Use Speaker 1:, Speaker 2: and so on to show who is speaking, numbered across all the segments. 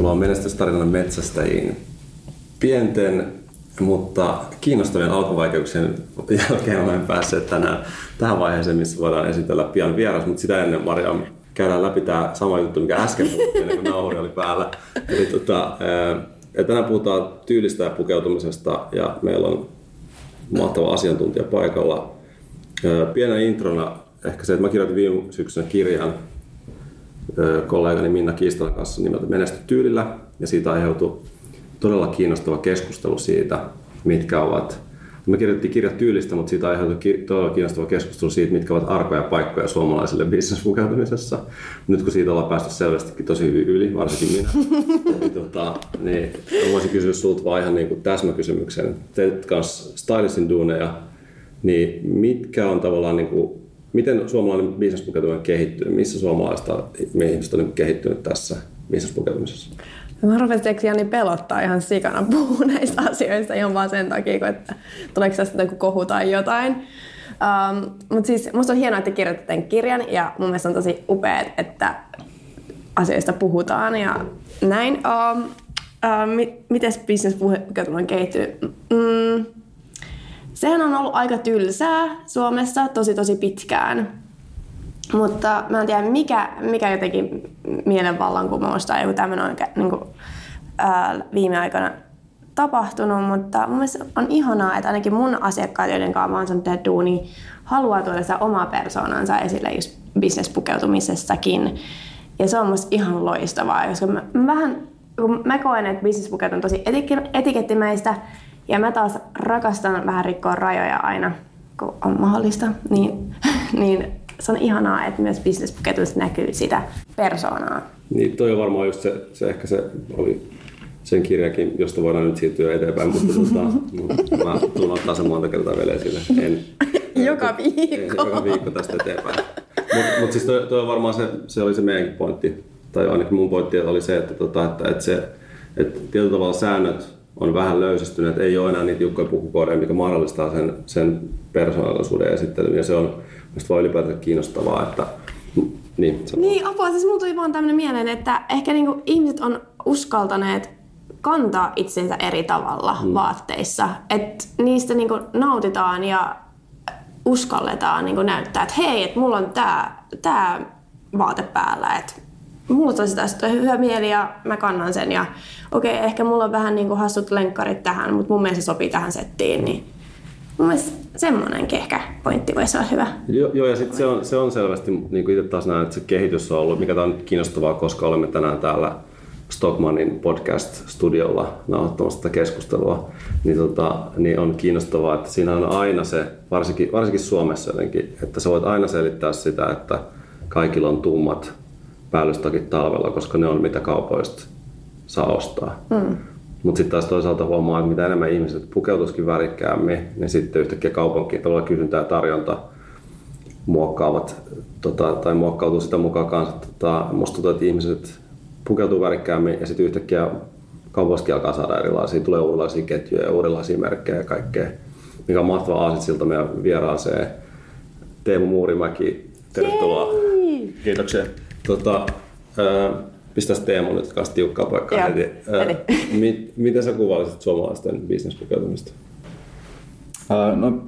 Speaker 1: Tervetuloa menestystarinalle metsästäjiin. Pienten, mutta kiinnostavien alkuvaikeuksien jälkeen olen päässyt tänään tähän vaiheeseen, missä voidaan esitellä pian vieras, mutta sitä ennen Maria käydään läpi tämä sama juttu, mikä äsken puhuttiin, kun nauhuri oli päällä. Eli tota, ja tänään puhutaan tyylistä ja pukeutumisesta ja meillä on mahtava asiantuntija paikalla. Pienä introna ehkä se, että mä kirjoitin viime syksynä kirjan kollegani Minna Kiistalan kanssa nimeltä Menesty tyylillä ja siitä aiheutui todella kiinnostava keskustelu siitä, mitkä ovat me kirjoitettiin kirjat tyylistä, mutta siitä aiheutui todella kiinnostava keskustelu siitä, mitkä ovat arkoja paikkoja suomalaiselle bisnespukeutumisessa. Nyt kun siitä ollaan päästy selvästikin tosi hyvin yli, varsinkin minä, niin, tota, niin voisin kysyä sinulta vaan ihan niin kuin täsmäkysymyksen. Teet kanssa stylistin duuneja, niin mitkä on tavallaan niin kuin, miten suomalainen bisnespukeutuminen on kehittynyt? Missä suomalaista ihmistä on kehittynyt tässä bisnespukeutumisessa?
Speaker 2: Mä rupesin niin pelottaa ihan sikana puhua näistä asioista ihan vaan sen takia, että tuleeko tästä joku kohu tai jotain. Um, Mutta siis musta on hienoa, että kirjoitit tämän kirjan ja mun mielestä on tosi upea, että asioista puhutaan ja näin. Um, uh, miten bisnespuheenjohtaja on kehittynyt? Mm, sehän on ollut aika tylsää Suomessa tosi tosi pitkään. Mutta mä en tiedä, mikä, mikä jotenkin mielenvallankumous tai joku tämmöinen on niin kuin, ää, viime aikoina tapahtunut, mutta mun mielestä on ihanaa, että ainakin mun asiakkaat, joiden kanssa mä oon saanut duuni, haluaa tuoda sitä omaa persoonansa esille just bisnespukeutumisessakin. Ja se on musta ihan loistavaa, koska mä, mä vähän, kun mä koen, että bisnespukeut on tosi etikettimäistä, ja mä taas rakastan vähän rikkoa rajoja aina, kun on mahdollista, niin, niin se on ihanaa, että myös bisnespuketuissa näkyy sitä persoonaa.
Speaker 1: Niin, toi on varmaan just se, se ehkä se oli sen kirjakin, josta voidaan nyt siirtyä eteenpäin, mutta tota, mä tulen ottaa sen monta kertaa vielä esille. En,
Speaker 2: joka viikko.
Speaker 1: En, joka viikko tästä eteenpäin. Mutta mut siis toi, toi, on varmaan se, se oli se meidänkin pointti, tai ainakin mun pointti oli se, että, tota, että, että, se, että tietyllä tavalla säännöt on vähän löysistyneet, ei ole enää niitä tiukkoja pukukoodeja, mikä mahdollistaa sen, sen persoonallisuuden esittelyn, ja se on Mistä vaan ylipäätään kiinnostavaa, että niin,
Speaker 2: niin apua, siis mulla tuli vaan tämmöinen mieleen, että ehkä niinku ihmiset on uskaltaneet kantaa itsensä eri tavalla mm. vaatteissa. Että niistä niinku nautitaan ja uskalletaan niinku näyttää, että hei, että mulla on tää, tää vaate päällä, että mulla tosi tästä hyvä mieli ja mä kannan sen. Ja okei, okay, ehkä mulla on vähän niinku hassut lenkkarit tähän, mutta mun mielestä se sopii tähän settiin. Niin mun mielestä semmoinenkin ehkä pointti voisi olla hyvä.
Speaker 1: Joo, joo ja sitten se on, se on selvästi, niin kuin itse taas näen, että se kehitys on ollut, mikä on kiinnostavaa, koska olemme tänään täällä Stockmanin podcast-studiolla nauhoittamassa tätä keskustelua, niin, tota, niin on kiinnostavaa, että siinä on aina se, varsinkin, varsinkin Suomessa jotenkin, että sä voit aina selittää sitä, että kaikilla on tummat päällystakit talvella, koska ne on mitä kaupoista saa ostaa. Mm. Mutta sitten taas toisaalta huomaa, että mitä enemmän ihmiset pukeutuisikin värikkäämmin, niin sitten yhtäkkiä kaupunki tavallaan kysyntä ja tarjonta muokkaavat tota, tai muokkautuu sitä mukaan kanssa. Tota, musta tuntuu, että ihmiset pukeutuu värikkäämmin ja sitten yhtäkkiä kaupoistakin alkaa saada erilaisia, tulee uudenlaisia ketjuja ja uudenlaisia merkkejä ja kaikkea, mikä on mahtava aasit siltä meidän vieraaseen. Teemu Muurimäki, tervetuloa.
Speaker 2: Jei!
Speaker 1: Kiitoksia. Tota, Pistäisi Teemu nyt kanssa tiukkaa paikkaa heti. heti. mit, miten sä kuvailisit suomalaisten bisnespukeutumista?
Speaker 3: No,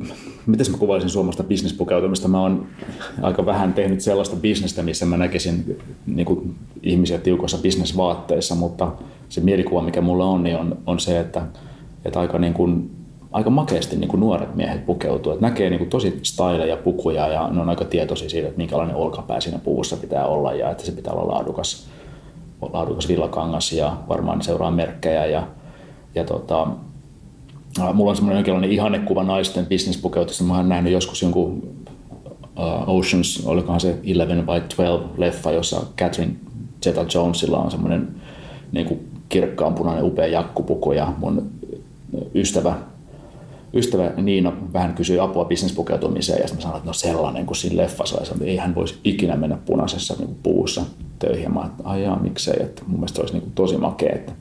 Speaker 3: miten mä kuvailisin suomalaista bisnespukeutumista? Mä oon aika vähän tehnyt sellaista bisnestä, missä mä näkisin niin kuin, ihmisiä tiukoissa bisnesvaatteissa, mutta se mielikuva, mikä mulla on, niin on, on se, että, että aika, niin kuin, aika makeasti niin kuin nuoret miehet pukeutuu. Että näkee niin kuin, tosi styleja pukuja ja ne on aika tietoisia siitä, että minkälainen olkapää siinä puvussa pitää olla ja että se pitää olla laadukas laadukas villakangas ja varmaan seuraa merkkejä. Ja, ja tota, mulla on semmoinen jonkinlainen ihannekuva naisten bisnespukeutusta. Mä oon nähnyt joskus jonkun uh, Oceans, olikohan se 11 vai 12 leffa, jossa Catherine Zeta-Jonesilla on semmoinen niin kuin kirkkaan punainen upea jakkupuku ja mun ystävä ystävä Niina vähän kysyi apua bisnespukeutumiseen ja mä sanoin, että no sellainen kuin siinä leffassa oli, että ei hän voisi ikinä mennä punaisessa niin puussa töihin. Ja mä että aijaa, miksei, että mun mielestä olisi niin kuin tosi makea. Että,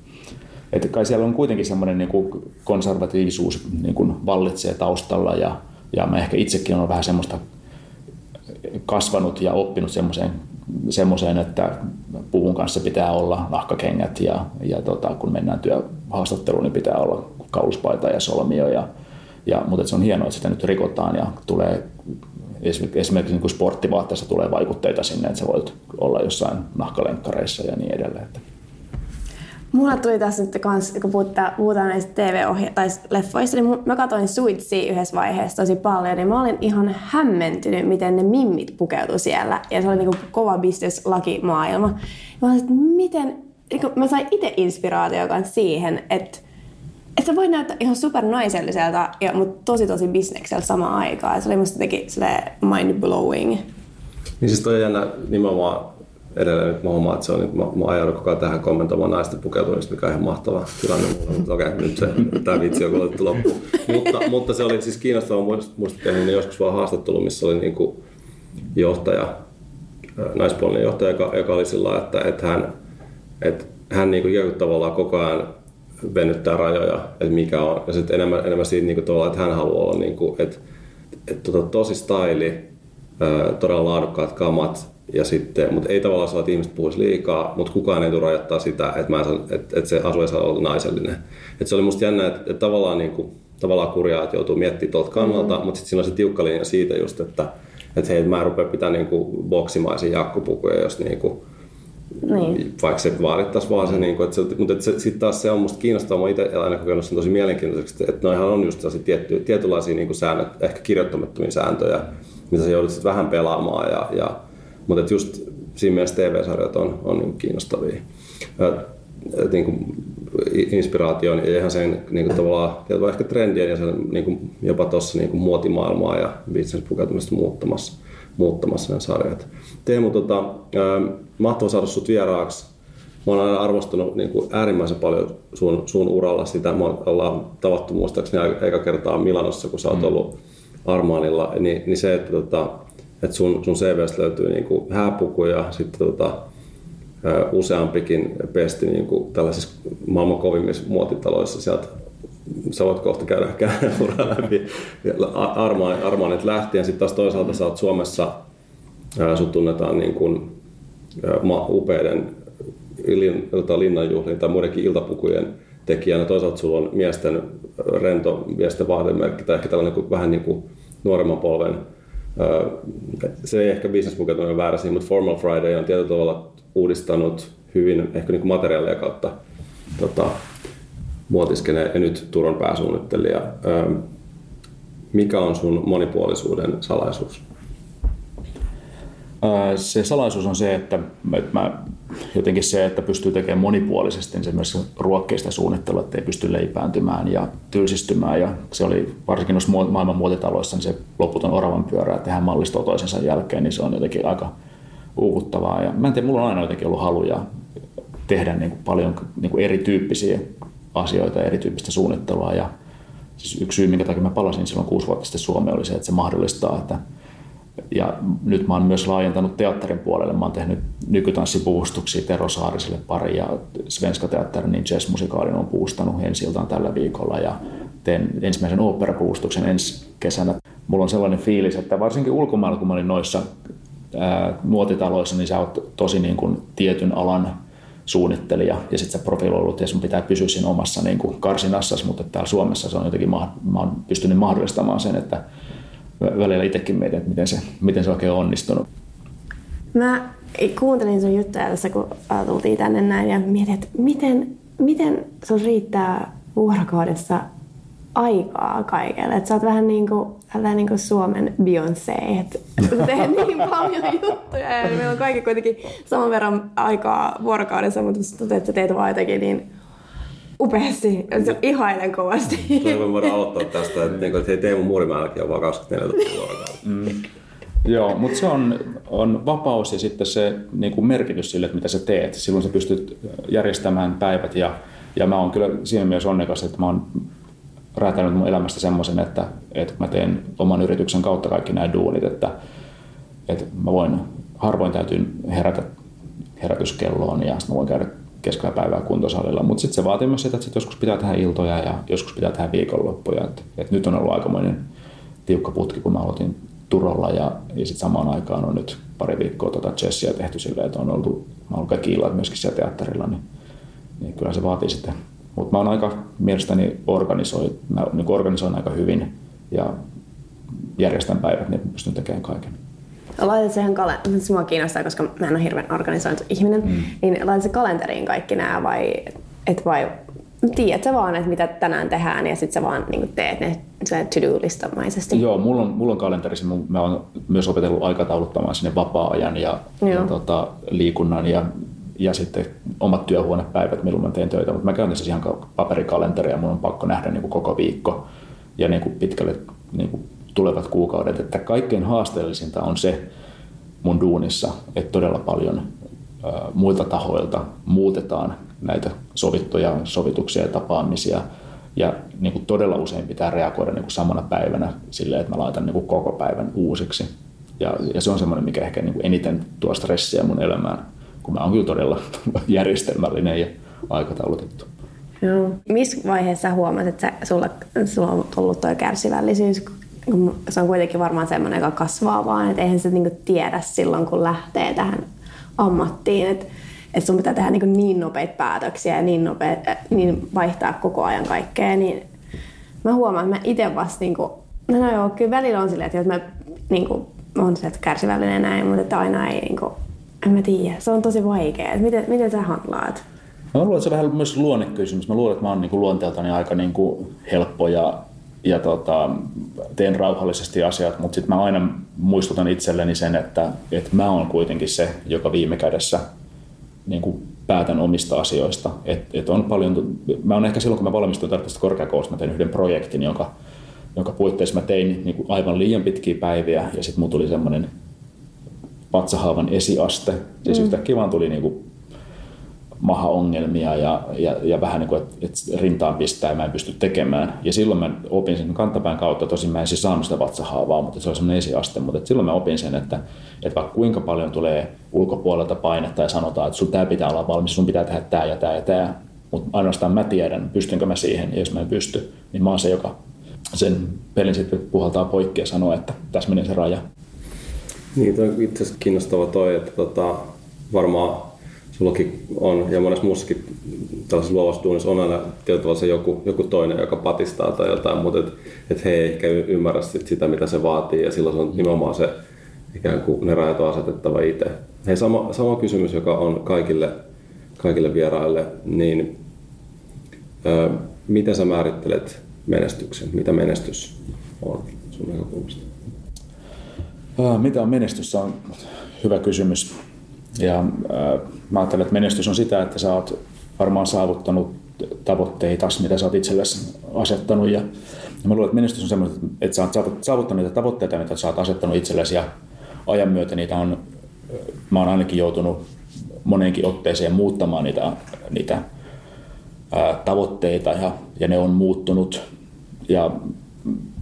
Speaker 3: että kai siellä on kuitenkin semmoinen niin kuin konservatiivisuus niin kuin vallitsee taustalla ja, ja mä ehkä itsekin olen vähän semmoista kasvanut ja oppinut semmoiseen, semmoiseen että puvun kanssa pitää olla nahkakengät ja, ja tota, kun mennään työhaastatteluun, niin pitää olla kauluspaita ja solmio. Ja, ja, mutta se on hienoa, että sitä nyt rikotaan ja tulee esimerkiksi niin sporttivaatteessa tulee vaikutteita sinne, että sä voit olla jossain nahkalenkkareissa ja niin edelleen.
Speaker 2: Mulla tuli tässä nyt kans, kun puhutaan, puhutaan näistä TV-ohje- tai leffoista, niin mä katsoin Suitsia yhdessä vaiheessa tosi paljon, niin mä olin ihan hämmentynyt, miten ne mimmit pukeutu siellä. Ja se oli niinku kova business lakimaailma. Mä olin, että miten, niin mä sain itse inspiraatio siihen, että että se voi näyttää ihan super naiselliselta, ja, mutta tosi tosi bisnekseltä samaan aikaan. Se oli musta jotenkin mind blowing.
Speaker 1: Niin siis toi jännä nimenomaan edelleen nyt mä huomaan, että se on, niin, mä, mä ajan koko ajan tähän kommentoimaan naisten pukeutumista, mikä on ihan mahtava tilanne mulle, mutta okei, nyt se, tämä vitsi on kuulettu loppuun. mutta, mutta, se oli siis kiinnostavaa, muistin tehnyt niin joskus vaan haastattelu, missä oli niin johtaja, naispuolinen johtaja, joka, joka oli sillä että, että hän, että hän niin kuin tavallaan koko ajan venyttää rajoja, että mikä on, ja sitten enemmän, enemmän siitä niin kuin tavallaan, että hän haluaa olla, niin kuin, että, että tota, tosi styli, todella laadukkaat kamat, ja sitten, mutta ei tavallaan saa, että ihmiset puhuisi liikaa, mutta kukaan ei tule rajoittaa sitä, että, mä saan, että, että se asu ei saa olla naisellinen. Että se oli musta jännä, että, että tavallaan, niin kuin, tavallaan kurjaa, että joutuu miettimään tuolta kannalta, mm-hmm. mutta sitten siinä on se tiukka linja siitä just, että, että hei, mä en rupea pitää niin kuin boksimaisia jakkupukuja, jos niin kuin, niin. vaikka se vaadittaisi vaan se, niin kuin, että se mutta että se, sitten taas se on musta kiinnostavaa, mä itse aina kokenut sen tosi mielenkiintoiseksi, että noihan on just tietty, tietynlaisia niin kuin säännöt, ehkä kirjoittamattomia sääntöjä, mitä sä joudut vähän pelaamaan ja, ja mutta just siinä mielessä TV-sarjat on, on niin kiinnostavia. Et, niin kuin inspiraation ja ihan sen niin kuin tavallaan ehkä trendien ja sen, niin kuin jopa tuossa niin muotimaailmaa ja business pukeutumista muuttamassa, muuttamassa ne sarjat. Teemu, tota, ää, mahtava saada sut vieraaksi. Mä oon aina arvostanut niin kuin äärimmäisen paljon sun, sun uralla sitä. Me ollaan tavattu muistaakseni aika kertaa Milanossa, kun sä oot mm. ollut Armaanilla. Niin, niin se, että tota, että sun, sun CVstä löytyy niin kuin hääpukuja, sitten tota, useampikin pesti niin kuin tällaisissa maailman kovimmissa muotitaloissa. Sieltä sä voit kohta käydä uraa läpi Armaanit lähtien. Sitten taas toisaalta sä oot Suomessa, sut tunnetaan niin kuin, upeiden tota, linnanjuhlien tai muidenkin iltapukujen tekijänä. Toisaalta sulla on miesten rento miesten vahdemerkki tai ehkä tällainen kuin, vähän niin kuin nuoremman polven se ei ehkä bisnespukeutuminen väärä siinä, mutta Formal Friday on tietyllä tavalla uudistanut hyvin ehkä niin materiaalia kautta tota, muotiskeneen ja nyt Turun pääsuunnittelija. Mikä on sun monipuolisuuden salaisuus?
Speaker 3: Se salaisuus on se, että mä, jotenkin se, että pystyy tekemään monipuolisesti, niin se myös ruokkii sitä suunnittelua, että ei pysty leipääntymään ja tylsistymään. Ja se oli varsinkin noissa maailman muotitaloissa, niin se loputon oravan pyörä, että tehdään mallistoa toisensa jälkeen, niin se on jotenkin aika uuvuttavaa. Ja mä en tiedä, mulla on aina jotenkin ollut haluja tehdä niin kuin paljon niin kuin erityyppisiä asioita ja erityyppistä suunnittelua. Ja siis yksi syy, minkä takia mä palasin silloin kuusi vuotta sitten Suomeen, oli se, että se mahdollistaa, että ja nyt mä oon myös laajentanut teatterin puolelle. Mä oon tehnyt nykytanssipuustuksia Tero Saariselle pari ja Svenska Teatterin niin jazzmusikaalin on puustanut ensi tällä viikolla ja teen ensimmäisen oopperapuustuksen ensi kesänä. Mulla on sellainen fiilis, että varsinkin ulkomailla, kun mä olin noissa ää, muotitaloissa, niin sä oot tosi niin kuin tietyn alan suunnittelija ja sitten sä profiloidut ja sun pitää pysyä siinä omassa niin kuin karsinassasi, mutta täällä Suomessa se on jotenkin, mä oon pystynyt mahdollistamaan sen, että välillä itsekin mietin, että miten se, miten se oikein on onnistunut.
Speaker 2: Mä kuuntelin sun juttuja tässä, kun tultiin tänne näin ja mietin, että miten, miten sun riittää vuorokaudessa aikaa kaikelle. Että sä oot vähän niin kuin, niin kuin Suomen Beyoncé, että sä teet niin paljon juttuja ja meillä on kaikki kuitenkin saman verran aikaa vuorokaudessa, mutta tuntuu, että sä teet vaan jotenkin niin upeasti. Se ihailen kovasti.
Speaker 1: Toivon voidaan aloittaa tästä, että, niin kuin, että hei Teemu Muurimäelläkin on vaan 24 tuntia vuorokautta. Mm.
Speaker 3: Joo, mutta se on, on vapaus ja sitten se niin kuin merkitys sille, että mitä sä teet. Silloin sä pystyt järjestämään päivät ja, ja mä oon kyllä siinä mielessä onnekas, että mä oon räätännyt mun elämästä semmoisen, että, että mä teen oman yrityksen kautta kaikki nämä duunit, että, että mä voin, harvoin täytyy herätä herätyskelloon ja sitten mä voin käydä keskellä päivää kuntosalilla. Mutta sitten se vaatii myös sitä, että sit joskus pitää tehdä iltoja ja joskus pitää tehdä viikonloppuja. Et, et nyt on ollut aikamoinen tiukka putki, kun mä aloitin Turolla ja, ja sitten samaan aikaan on nyt pari viikkoa tota chessia tehty silleen, että on oltu mä oon kaikki illat myöskin siellä teatterilla, niin, niin kyllä se vaatii sitten. Mutta mä oon aika mielestäni organisoi, mä niin organisoin aika hyvin ja järjestän päivät, niin pystyn tekemään kaiken.
Speaker 2: Laitat siihen kalenteriin, mua kiinnostaa, koska mä en ole hirveän organisoinut ihminen, mm. niin laitat se kalenteriin kaikki nämä vai, et vai tiedät sä vaan, että mitä tänään tehdään ja sitten sä vaan niin teet ne to-do-listamaisesti?
Speaker 3: Joo, mulla on, mulla on kalenterissa, mä oon myös opetellut aikatauluttamaan sinne vapaa-ajan ja, ja tota, liikunnan ja, ja sitten omat työhuonepäivät, milloin mä teen töitä, mutta mä käytän siis ihan paperikalenteria, mun on pakko nähdä niin kuin koko viikko ja niin kuin pitkälle niin kuin tulevat kuukaudet, että kaikkein haasteellisinta on se mun duunissa, että todella paljon muilta tahoilta muutetaan näitä sovittuja sovituksia ja tapaamisia. Ja niin kuin todella usein pitää reagoida niin kuin samana päivänä silleen, että mä laitan niin kuin koko päivän uusiksi. Ja, ja se on semmoinen, mikä ehkä niin kuin eniten tuo stressiä mun elämään, kun mä oon kyllä todella järjestelmällinen ja aikataulutettu.
Speaker 2: Joo. Missä vaiheessa huomaat, että sulla, sulla on ollut tuo kärsivällisyys? Se on kuitenkin varmaan semmoinen, joka kasvaa vaan, että eihän se niinku tiedä silloin, kun lähtee tähän ammattiin. Että että sun pitää tehdä niin, niin nopeita päätöksiä ja niin, nopeat, äh, niin vaihtaa koko ajan kaikkea, niin mä huomaan, että mä itse vasta niin kuin, no, no joo, kyllä välillä on silleen, että mä niin kuin, on se, että kärsivällinen näin, mutta että aina ei niin kuin, en mä tiedä, se on tosi vaikea. Miten, miten sä handlaat?
Speaker 3: Mä luulen, että se on vähän myös luonnekysymys. Mä luulen, että mä oon niin luonteeltani aika niin kuin helppo ja, ja tota, teen rauhallisesti asiat, mutta sitten mä aina muistutan itselleni sen, että, että mä oon kuitenkin se, joka viime kädessä niin kuin päätän omista asioista. Et, et on paljon, mä on ehkä silloin, kun mä valmistuin tarvitsen korkeakoulusta, mä tein yhden projektin, jonka, jonka puitteissa mä tein niin kuin aivan liian pitkiä päiviä ja sitten mulla tuli semmoinen vatsahaavan esiaste. Siis mm. yhtäkkiä vaan tuli niin kuin maha-ongelmia ja, ja, ja vähän niin kuin, että, että rintaan pistää ja mä en pysty tekemään. Ja silloin mä opin sen kantapään kautta, tosin mä en siis saanut sitä vatsahaavaa, mutta se oli semmoinen esiaste, mutta silloin mä opin sen, että, että vaikka kuinka paljon tulee ulkopuolelta painetta ja sanotaan, että sun tämä pitää olla valmis, sun pitää tehdä tämä ja tämä ja tämä, mutta ainoastaan mä tiedän, pystynkö mä siihen, ja jos mä en pysty, niin mä oon se, joka sen pelin sitten puhaltaa poikki ja sanoo, että tässä menee se raja.
Speaker 1: Niin, toi on itse asiassa kiinnostava toi, että tota, varmaan sullakin on, ja monessa muussakin tällaisessa luovassa duunissa on aina tietyllä se joku, joku toinen, joka patistaa tai jotain, mutta et, et he ei ehkä ymmärrä sit sitä, mitä se vaatii, ja silloin se on nimenomaan se, ikään kuin ne rajat on asetettava itse. Hei, sama, sama kysymys, joka on kaikille, kaikille vieraille, niin ö, miten sä määrittelet menestyksen? Mitä menestys on sun näkökulmasta?
Speaker 3: Mitä on menestys? Se on hyvä kysymys. Ja äh, mä ajattelen, että menestys on sitä, että sä oot varmaan saavuttanut tavoitteita, mitä sä oot itsellesi asettanut. Ja, ja mä luulen, että menestys on semmoinen, että sä oot saavuttanut niitä tavoitteita, mitä sä oot asettanut itsellesi ja ajan myötä niitä on, mä oon ainakin joutunut moneenkin otteeseen muuttamaan niitä, niitä ää, tavoitteita ja, ja ne on muuttunut. Ja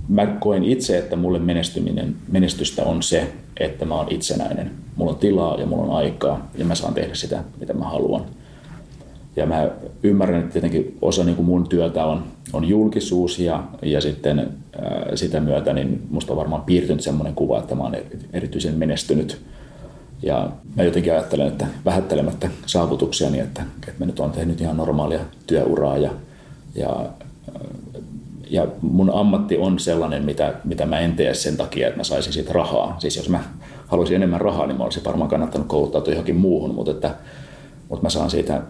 Speaker 3: mä koen itse, että mulle menestyminen, menestystä on se, että mä oon itsenäinen. Mulla on tilaa ja mulla on aikaa ja mä saan tehdä sitä, mitä mä haluan. Ja mä ymmärrän, että tietenkin osa niin kuin mun työtä on, on julkisuus ja, ja sitten ää, sitä myötä niin musta on varmaan piirtynyt semmoinen kuva, että mä oon erityisen menestynyt. Ja mä jotenkin ajattelen, että vähättelemättä saavutuksia, niin että, että mä nyt oon tehnyt ihan normaalia työuraa ja, ja ja mun ammatti on sellainen, mitä, mitä mä en tee sen takia, että mä saisin siitä rahaa. Siis jos mä haluaisin enemmän rahaa, niin mä olisin varmaan kannattanut kouluttautua johonkin muuhun, mutta, että, mutta mä saan siitä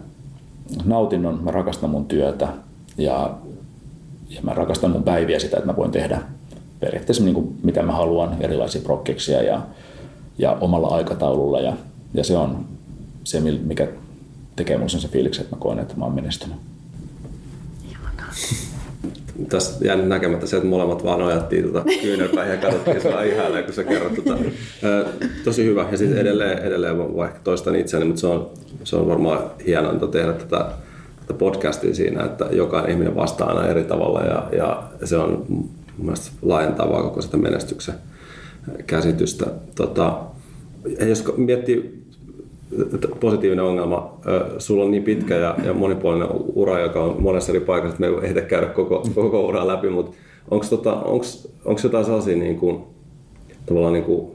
Speaker 3: nautinnon, mä rakastan mun työtä ja, ja mä rakastan mun päiviä sitä, että mä voin tehdä periaatteessa niin kuin mitä mä haluan, erilaisia prokkeksia ja, ja omalla aikataululla. Ja, ja se on se, mikä tekee mun sen se fiiliksen, että mä koen, että mä oon menestynyt
Speaker 1: tässä jäänyt näkemättä se, että molemmat vaan nojattiin tuota kyynärpäin ja katsottiin sua ihailee, kun sä kerrot tota. tosi hyvä. Ja sitten edelleen, edelleen vaikka toistan itseäni, mutta se on, se on varmaan hienointa tehdä tätä, tätä podcastia siinä, että jokainen ihminen vastaa aina eri tavalla ja, ja se on mun mielestä laajentavaa koko sitä menestyksen käsitystä. Tota, jos miettii positiivinen ongelma. Sulla on niin pitkä ja, ja monipuolinen ura, joka on monessa eri paikassa, että me ei ehditä käydä koko, koko uraa läpi, mutta onko tota, jotain sellaisia niin kuin, tavallaan niin kuin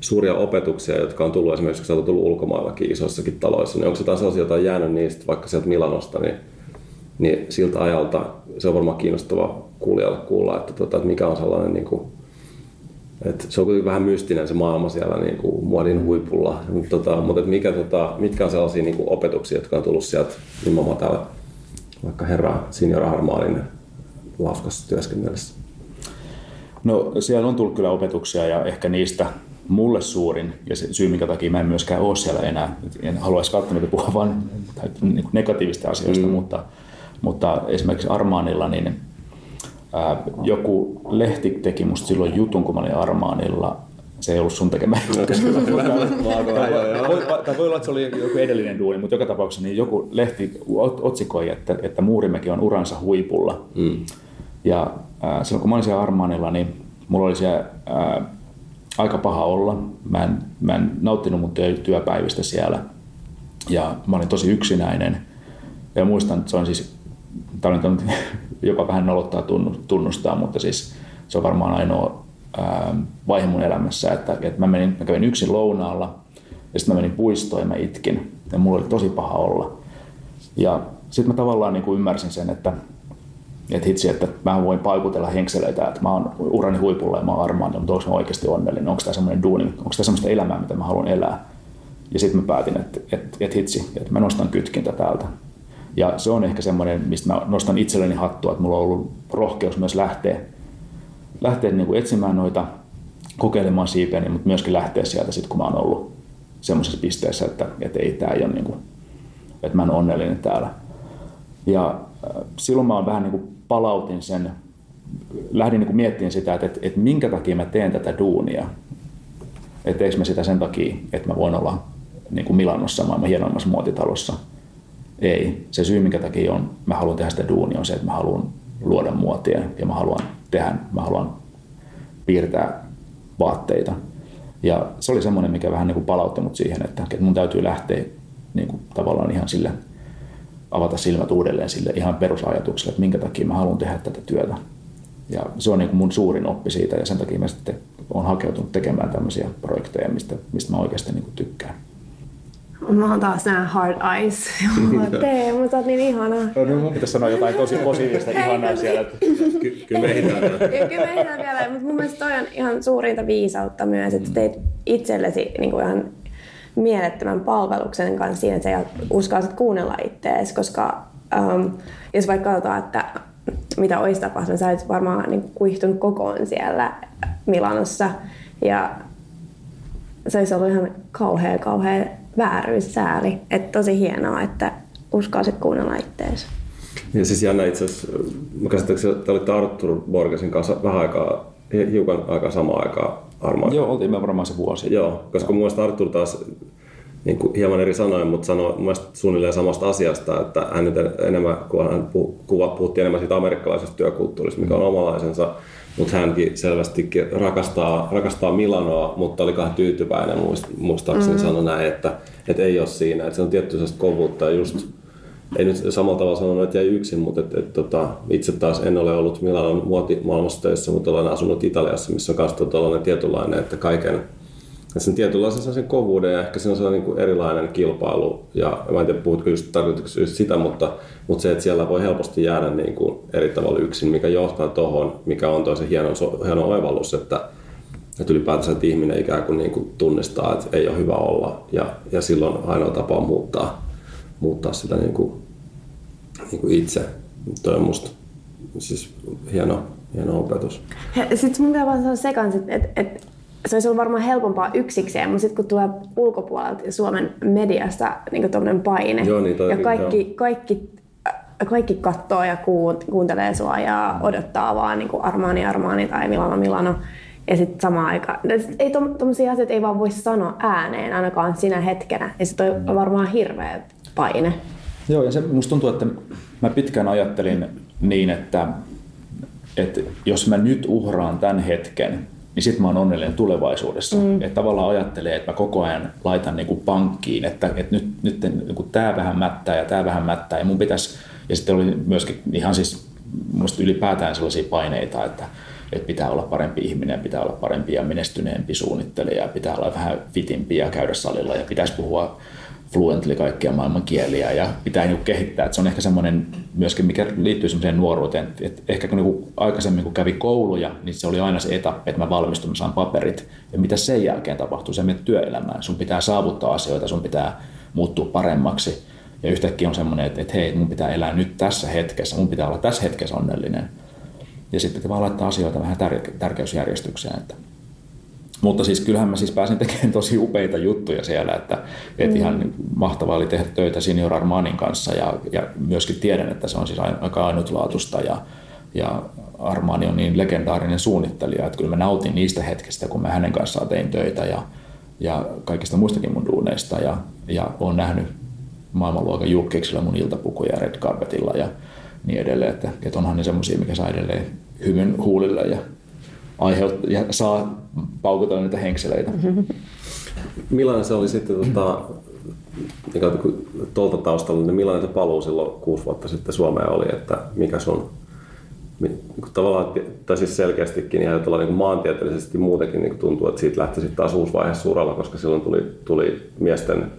Speaker 1: suuria opetuksia, jotka on tullut esimerkiksi, kun sä oot tullut ulkomaillakin isoissakin taloissa, niin onko jotain sellaisia, joita on jäänyt niistä vaikka sieltä Milanosta, niin, niin siltä ajalta se on varmaan kiinnostava kuulijalle kuulla, että, tota, että mikä on sellainen niin kuin, et se on kuitenkin vähän mystinen se maailma siellä niin kuin muodin huipulla, mutta, tota, mutta mikä, tota, mitkä on sellaisia niin kuin opetuksia, jotka on tullut sieltä nimenomaan täällä vaikka herra Senior Harmaalin lafkassa työskennellessä?
Speaker 3: No siellä on tullut kyllä opetuksia ja ehkä niistä mulle suurin ja se syy, minkä takia mä en myöskään ole siellä enää. En haluaisi välttämättä puhua vain niin negatiivista asioista, mm. mutta, mutta esimerkiksi Armaanilla niin ää, joku lehti teki musta silloin jutun, kun mä olin Armaanilla. Se ei ollut sun tekemä juttu. tai voi olla, että se oli joku edellinen duuni, mutta joka tapauksessa niin joku lehti otsikoi, että, että Muurimäki on uransa huipulla. Mm. Ja ää, silloin kun mä olin siellä Armaanilla, niin mulla oli siellä ää, aika paha olla. Mä en, mä en nauttinut mun työpäivistä siellä. Ja mä olin tosi yksinäinen. Ja muistan, että se on siis, tämä on jopa vähän nolottaa tunnustaa, mutta siis se on varmaan ainoa vaihe mun elämässä, että, että mä, menin, mä kävin yksin lounaalla ja sitten mä menin puistoon ja mä itkin. Ja mulla oli tosi paha olla. Ja sitten mä tavallaan niin kuin ymmärsin sen, että että hitsi, että mä voin paikutella henkseleitä, että mä oon urani huipulla ja mä oon armaan, mutta onko mä oikeasti onnellinen, onko tämä semmoinen duuni, onko tämä semmoista elämää, mitä mä haluan elää. Ja sitten mä päätin, että, että, että hitsi, että mä nostan kytkintä täältä. Ja se on ehkä semmoinen, mistä mä nostan itselleni hattua, että mulla on ollut rohkeus myös lähteä, lähteä niin kuin etsimään noita, kokeilemaan siipeäni, mutta myöskin lähteä sieltä sitten, kun mä oon ollut semmoisessa pisteessä, että, että ei tämä ei ole niin kuin, että mä en onnellinen täällä. Ja äh, silloin mä vähän niin kuin palautin sen, lähdin niin miettimään sitä, että, että, että minkä takia mä teen tätä duunia. Että teekö mä sitä sen takia, että mä voin olla niin kuin Milanossa maailman hienoimmassa muotitalossa. Ei. Se syy, minkä takia on, mä haluan tehdä sitä duunia, on se, että mä haluan luoda muotia ja mä haluan tehdä, mä haluan piirtää vaatteita. Ja se oli semmoinen, mikä vähän niin palautti mut siihen, että, että mun täytyy lähteä niin kuin tavallaan ihan sille avata silmät uudelleen sille ihan perusajatukselle, että minkä takia mä haluan tehdä tätä työtä. Ja se on niin kuin mun suurin oppi siitä ja sen takia mä sitten olen hakeutunut tekemään tämmöisiä projekteja, mistä, mistä mä oikeasti niin kuin tykkään.
Speaker 2: Mä oon taas nää hard eyes. Tee, mutta oot niin ihana.
Speaker 3: No niin mun pitäisi sanoa jotain tosi positiivista ihanaa siellä.
Speaker 1: Ky- kyllä me ehditään
Speaker 2: vielä. Kyllä ehditään vielä, mutta mun mielestä toi on ihan suurinta viisautta myös, että teit itsellesi niin kuin ihan mielettömän palveluksen kanssa siinä, että sä uskallat kuunnella itseäsi, koska um, jos vaikka katsotaan, että mitä olisi tapahtunut, sä olisit varmaan niin kuihtunut kokoon siellä Milanossa ja se olisi ollut ihan kauhea, kauhea vääryys, sääli. Että tosi hienoa, että uskalsit kuunnella itseäsi.
Speaker 1: Ja siis jännä itse asiassa, mä käsittääkseni, että olitte Arthur Borgesin kanssa vähän aikaa, hiukan aika samaa aikaa Armaan.
Speaker 3: Joo, oltiin me varmaan se vuosi.
Speaker 1: Joo, koska mun mielestä Artur taas niin kuin hieman eri sanoin, mutta sanoi mun suunnilleen samasta asiasta, että hän nyt enemmän, kun hän kuva, puhuttiin enemmän siitä amerikkalaisesta työkulttuurista, mikä on omalaisensa, mutta hänkin selvästi rakastaa, rakastaa Milanoa, mutta oli kahden tyytyväinen muistaakseni mm-hmm. sanoi näin, että, että ei ole siinä, että se on tietty kovuutta ja just ei nyt samalla tavalla sanonut, että jäi yksin, mutta et, et, tota, itse taas en ole ollut Milanon muotimaailmassa töissä, mutta olen asunut Italiassa, missä on myös tällainen tietynlainen, että kaiken sen tietynlaisen sen kovuuden ja ehkä siinä on sellainen niin erilainen kilpailu. Ja mä en tiedä, puhutko just, just sitä, mutta, mutta se, että siellä voi helposti jäädä niin kuin eri tavalla yksin, mikä johtaa tuohon, mikä on tosi hieno, hieno oivallus, että, että ylipäätänsä että ihminen ikään kuin, niin kuin tunnistaa, että ei ole hyvä olla. Ja, ja silloin ainoa tapa on muuttaa, muuttaa sitä niin kuin, niin kuin itse. Tuo on musta siis hieno, hieno opetus.
Speaker 2: Sitten mun pitää vaan sanoa sekaan, että, että, että se olisi ollut varmaan helpompaa yksikseen, mutta sitten kun tulee ulkopuolelta Suomen mediasta niin paine
Speaker 1: joo, niin
Speaker 2: ja kaikki, kaikki, kaikki katsoo ja kuuntelee sua ja odottaa vaan niin kuin Armani Armani tai Milano Milano, ja sitten samaan aikaan, ei tuommoisia asioita ei vaan voi sanoa ääneen ainakaan sinä hetkenä. Ja se on varmaan hirveä paine.
Speaker 3: Joo, ja se musta tuntuu, että mä pitkään ajattelin niin, että, että jos mä nyt uhraan tämän hetken, niin sitten mä oon onnellinen tulevaisuudessa. Mm. Että tavallaan ajattelee, että mä koko ajan laitan niin kuin pankkiin, että, että nyt, nyt niin kuin tämä vähän mättää ja tämä vähän mättää. Ja mun pitäisi, ja sitten oli myöskin ihan siis musta ylipäätään sellaisia paineita, että että pitää olla parempi ihminen, pitää olla parempi ja menestyneempi suunnittelija, pitää olla vähän fitimpi ja käydä salilla ja pitäisi puhua fluently kaikkia maailman kieliä ja pitää niin kehittää. Että se on ehkä semmoinen myöskin, mikä liittyy semmoiseen nuoruuteen. Että ehkä kun niin aikaisemmin kun kävi kouluja, niin se oli aina se etappi, että mä valmistun, saan paperit. Ja mitä sen jälkeen tapahtuu, se menet työelämään. Sun pitää saavuttaa asioita, sun pitää muuttua paremmaksi. Ja yhtäkkiä on semmoinen, että, että hei, mun pitää elää nyt tässä hetkessä, mun pitää olla tässä hetkessä onnellinen. Ja sitten vaan laittaa asioita vähän tärkeysjärjestykseen. Että mutta siis kyllähän mä siis pääsin tekemään tosi upeita juttuja siellä, että, että mm. ihan mahtavaa oli tehdä töitä Senior Armanin kanssa ja, ja myöskin tiedän, että se on siis aika ainutlaatusta ja, ja Armani on niin legendaarinen suunnittelija, että kyllä mä nautin niistä hetkistä, kun mä hänen kanssaan tein töitä ja, ja kaikista muistakin mun duuneista ja, ja olen nähnyt maailmanluokan julkiksilla mun iltapukuja Red Carpetilla ja niin edelleen, että, että onhan ne semmoisia, mikä saa edelleen hymyn huulille ja aiheut- ja saa paukutella niitä henkseleitä.
Speaker 1: Millainen se oli sitten niin tuolta taustalla, niin millainen se paluu silloin kuusi vuotta sitten Suomeen oli, että mikä sun niin tavallaan, tai siis selkeästikin ja ajatellaan niin maantieteellisesti muutenkin niin tuntuu, että siitä lähti sitten taas uusi vaihe suralla, koska silloin tuli, tuli miesten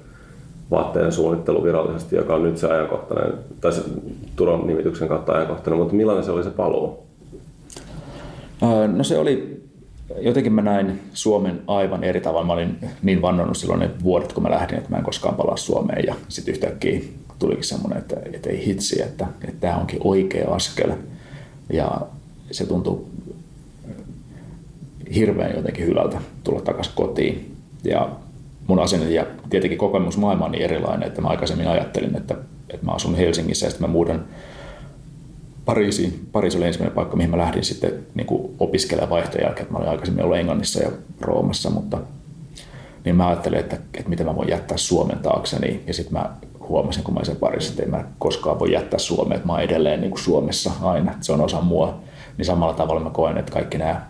Speaker 1: vaatteiden suunnittelu virallisesti, joka on nyt se ajankohtainen, tai se Turon nimityksen kautta ajankohtainen, mutta millainen se oli se paluu?
Speaker 3: No se oli, jotenkin mä näin Suomen aivan eri tavalla. Mä olin niin vannonnut silloin ne vuodet, kun mä lähdin, että mä en koskaan palaa Suomeen. Ja sitten yhtäkkiä tulikin semmoinen, että, että ei hitsi, että, että tämä onkin oikea askel. Ja se tuntui hirveän jotenkin hyvältä tulla takaisin kotiin. Ja mun asenne ja tietenkin kokemus maailma on niin erilainen, että mä aikaisemmin ajattelin, että, että mä asun Helsingissä ja sitten mä muudan Pariisi, Pariisi oli ensimmäinen paikka, mihin mä lähdin sitten niin opiskelemaan vaihtojen jälkeen. Mä olin aikaisemmin ollut Englannissa ja Roomassa, mutta niin mä ajattelin, että, että miten mä voin jättää Suomen taakseni. Ja sitten mä huomasin, kun mä sen Pariisissa, että en mä koskaan voi jättää Suomea, että mä oon edelleen niin kuin Suomessa aina, se on osa mua. Niin samalla tavalla mä koen, että kaikki nämä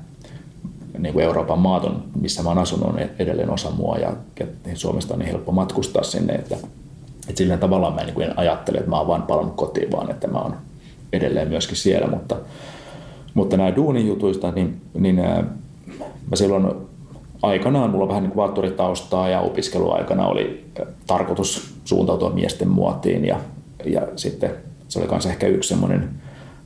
Speaker 3: niin kuin Euroopan maat on, missä mä oon asunut, on edelleen osa mua ja, ja Suomesta on niin helppo matkustaa sinne, että, että sillä tavalla mä en, niin kuin en ajattele, että mä oon vaan palannut kotiin, vaan että mä oon edelleen myöskin siellä, mutta, mutta nämä duunijutuista, niin, niin mä silloin aikanaan, mulla on vähän niin vaatturitaustaa ja opiskeluaikana oli tarkoitus suuntautua miesten muotiin ja, ja sitten se oli myös ehkä yksi semmoinen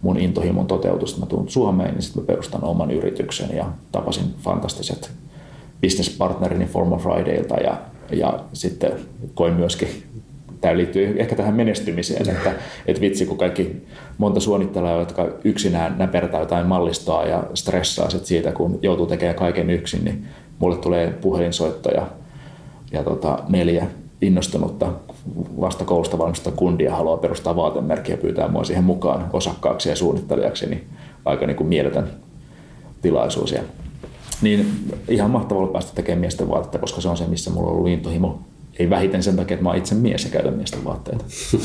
Speaker 3: mun intohimon toteutus, että mä tuun Suomeen, niin sitten mä perustan oman yrityksen ja tapasin fantastiset businesspartnerini Formal Fridaylta ja, ja sitten koin myöskin tämä liittyy ehkä tähän menestymiseen, että, että vitsi kun kaikki monta suunnittelijaa, jotka yksinään näpertää jotain mallistoa ja stressaa sit siitä, kun joutuu tekemään kaiken yksin, niin mulle tulee puhelinsoittoja ja tota, neljä innostunutta vasta koulusta valmista kundia haluaa perustaa vaatemerkkiä ja pyytää mua siihen mukaan osakkaaksi ja suunnittelijaksi, niin aika niin kuin mieletön tilaisuus. Ja, niin ihan mahtavaa päästä tekemään miesten vaatteita, koska se on se, missä mulla on ollut intohimo ei vähiten sen takia, että mä oon itse mies ja käytän miesten vaatteita.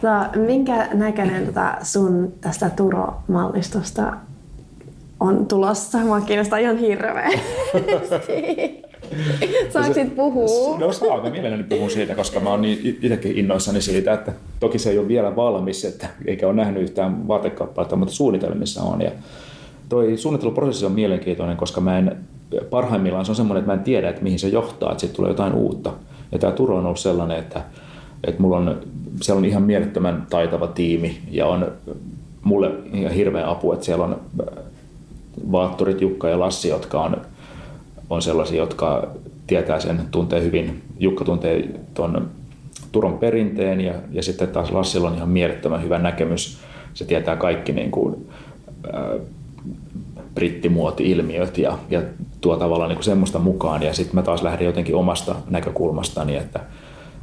Speaker 2: tota, minkä näköinen tota sun tästä Turo-mallistosta on tulossa? Mua kiinnostaa ihan hirveästi. Saanko sit puhua?
Speaker 3: No saa, mä mielelläni puhun siitä, koska mä oon niin itsekin innoissani siitä, että toki se ei ole vielä valmis, että eikä ole nähnyt yhtään vaatekappaletta, mutta suunnitelmissa on. Ja toi suunnitteluprosessi on mielenkiintoinen, koska mä en parhaimmillaan se on semmoinen, että mä en tiedä, että mihin se johtaa, että sitten tulee jotain uutta. Ja tämä Turo on ollut sellainen, että, että mulla on, siellä on ihan mielettömän taitava tiimi ja on mulle ihan hirveä apu, että siellä on Vaatturit Jukka ja Lassi, jotka on, on sellaisia, jotka tietää sen, tuntee hyvin. Jukka tuntee tuon Turon perinteen ja, ja sitten taas Lassilla on ihan mielettömän hyvä näkemys. Se tietää kaikki niin kuin, äh, brittimuoti-ilmiöt ja, ja tuo tavallaan niin kuin semmoista mukaan. Ja sitten mä taas lähdin jotenkin omasta näkökulmastani, että,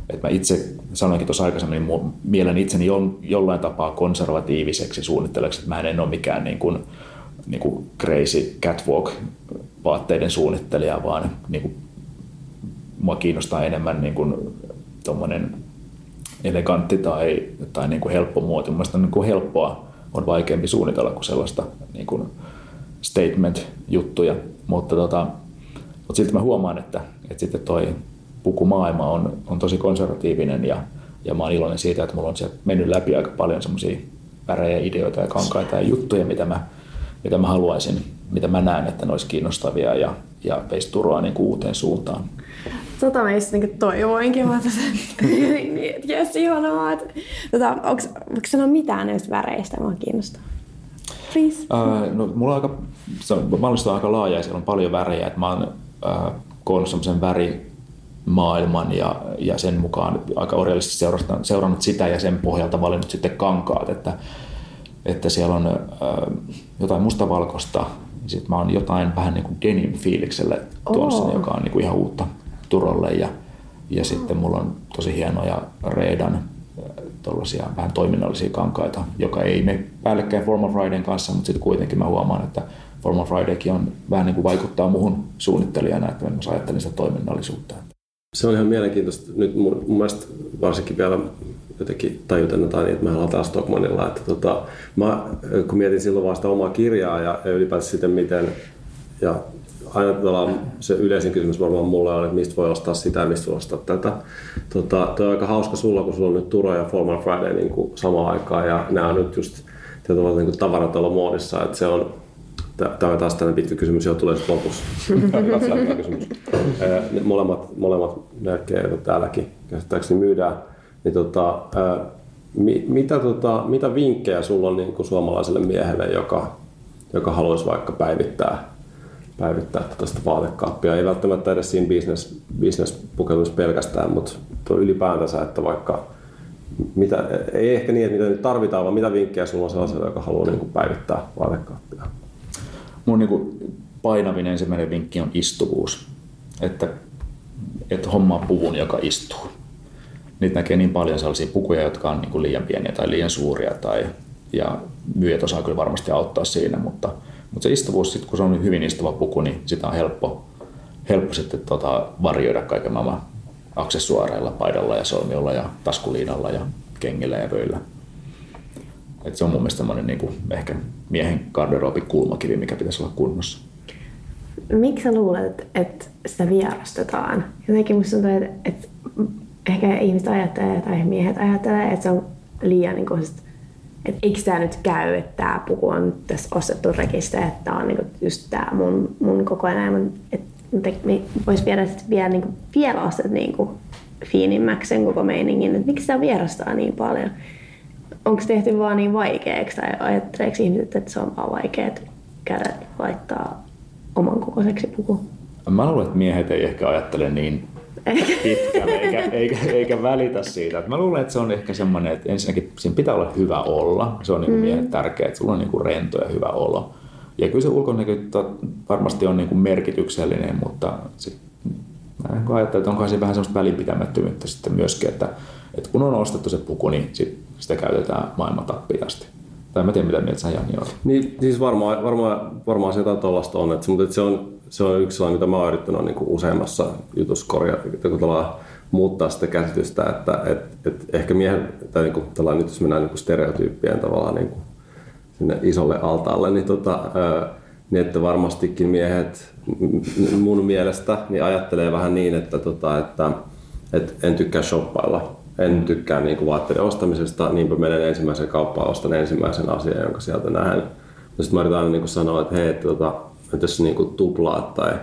Speaker 3: että mä itse sanoinkin tuossa aikaisemmin, niin mielen itseni jollain tapaa konservatiiviseksi suunnitteleksi, että mä en ole mikään niin kuin, niin kuin crazy catwalk vaatteiden suunnittelija, vaan niin kuin, mua kiinnostaa enemmän niin kuin, elegantti tai, tai niin kuin helppo muoti. Mielestäni niin kuin helppoa on vaikeampi suunnitella kuin sellaista niin kuin statement-juttuja, mutta, tota, mutta silti mä huomaan, että, että sitten toi pukumaailma on, on tosi konservatiivinen ja, ja mä oon iloinen siitä, että mulla on sieltä mennyt läpi aika paljon semmoisia värejä, ideoita ja kankaita ja juttuja, mitä mä mitä mä haluaisin, mitä mä näen, että ne olisi kiinnostavia ja, ja veisi Turoa niin uuteen suuntaan.
Speaker 2: Tota mä just niin toivoinkin, mä että jes, ihanaa. Tota, onko sanoa mitään näistä väreistä, mä kiinnostaa? Please.
Speaker 3: Uh, no, mulla on aika, se on, on aika laaja ja siellä on paljon värejä. Että mä oon uh, koonnut semmoisen värimaailman ja, ja sen mukaan aika orjallisesti seurannut, seurannut sitä ja sen pohjalta valinnut sitten kankaat. Että, että siellä on uh, jotain mustavalkoista, sitten mä oon jotain vähän niin kuin denim fiilikselle tuossa, oh. joka on niin kuin ihan uutta Turolle ja, ja sitten mulla on tosi hienoja Reedan tuollaisia vähän toiminnallisia kankaita, joka ei me päällekkäin Formal Fridayn kanssa, mutta sitten kuitenkin mä huomaan, että Formal Fridaykin on vähän niin kuin vaikuttaa muuhun suunnittelijana, että mä ajattelin sitä toiminnallisuutta.
Speaker 1: Se on ihan mielenkiintoista. Nyt mun, mun mielestä varsinkin vielä jotenkin tajutennetaan niin, että me ollaan taas Stockmanilla. Että tota, mä, kun mietin silloin vaan sitä omaa kirjaa ja, ja ylipäätään sitten miten, ja aina se yleisin kysymys varmaan mulle on, että mistä voi ostaa sitä ja mistä voi ostaa tätä. Tota, toi on aika hauska sulla, kun sulla on nyt Turo ja Formal Friday niin kuin samaan aikaan ja nämä on nyt just tavalla niin tavaratalo muodissa, että se on Tämä on taas tämmöinen pitkä kysymys, jo tulee sitten lopussa. kysymys. molemmat, molemmat merkkejä, joita täälläkin käsittääkseni myydään. Niin tota, mitä, tota, mitä vinkkejä sulla on niin kuin suomalaiselle miehelle, joka, joka haluaisi vaikka päivittää päivittää tästä vaatekaappia. Ei välttämättä edes siinä business, business pelkästään, mutta ylipäätänsä, että vaikka mitä, ei ehkä niin, että mitä nyt tarvitaan, vaan mitä vinkkejä sulla on sellaiselle, joka haluaa niin kuin päivittää vaatekaappia?
Speaker 3: Mun niin kuin painavin ensimmäinen vinkki on istuvuus. Että, että hommaa puvun, joka istuu. Niitä näkee niin paljon sellaisia pukuja, jotka on niin kuin liian pieniä tai liian suuria. Tai, ja myyjät osaa kyllä varmasti auttaa siinä, mutta – mutta se istuvuus, sit, kun se on hyvin istuva puku, niin sitä on helppo, helppo sitten tota, varjoida kaiken maailman aksessuaareilla, paidalla ja solmiolla ja taskuliinalla ja kengillä ja vöillä. Et se on mun mielestä niin kuin, ehkä miehen garderobin kulmakivi, mikä pitäisi olla kunnossa.
Speaker 2: Miksi sä luulet, että sitä vierastetaan? Jotenkin musta tuntuu, että, että ehkä ihmiset ajattelee tai miehet ajattelee, että se on liian niin kuin, että eikö tämä nyt käy, että tämä puku on tässä ostettu rekistä, että tämä on niinku just tämä mun, mun kokoinen, että voisi viedä sit vielä, niinku, vielä ostet niinku fiinimmäksi sen koko meiningin, että miksi tämä vierastaa niin paljon. Onko tehty vaan niin vaikeaksi tai ajatteleeko ihmiset, että se on vaan vaikea käydä laittaa oman kokoiseksi puku?
Speaker 3: Mä luulen, että miehet ei ehkä ajattele niin pitkälle eikä, eikä, eikä välitä siitä. Mä luulen, että se on ehkä semmoinen, että ensinnäkin siinä pitää olla hyvä olla. Se on niin mm. tärkeää, että sulla on niin kuin rento ja hyvä olo. Ja kyllä se ulkonäkö varmasti on niin kuin merkityksellinen, mutta sit, mä niin ajattelen, että onkohan se vähän semmoista välinpitämättömyyttä sitten myöskin, että, että kun on ostettu se puku, niin sit sitä käytetään maailman tappiin asti. Tai mä tiedän, mitä mieltä sä Jani olet.
Speaker 1: Niin, siis varmaan, varmaan, varmaan se jotain tuollaista on, että, mutta se on, se on yksi sellainen, mitä mä oon yrittänyt niin kuin useammassa jutussa korjata, muuttaa sitä käsitystä, että et, et ehkä miehen, tai niin kuin, nyt jos mennään niin kuin stereotyyppien tavallaan niin kuin sinne isolle altaalle, niin, tota, niin että varmastikin miehet mun mielestä niin ajattelee vähän niin, että, tota, että, että en tykkää shoppailla en tykkää niin kuin vaatteiden ostamisesta, niinpä menen ensimmäisen kauppaan, ostan ensimmäisen asian, jonka sieltä näen. Sitten mä yritän niin kuin sanoa, että hei, että, tota, että jos niin kuin tuplaat tai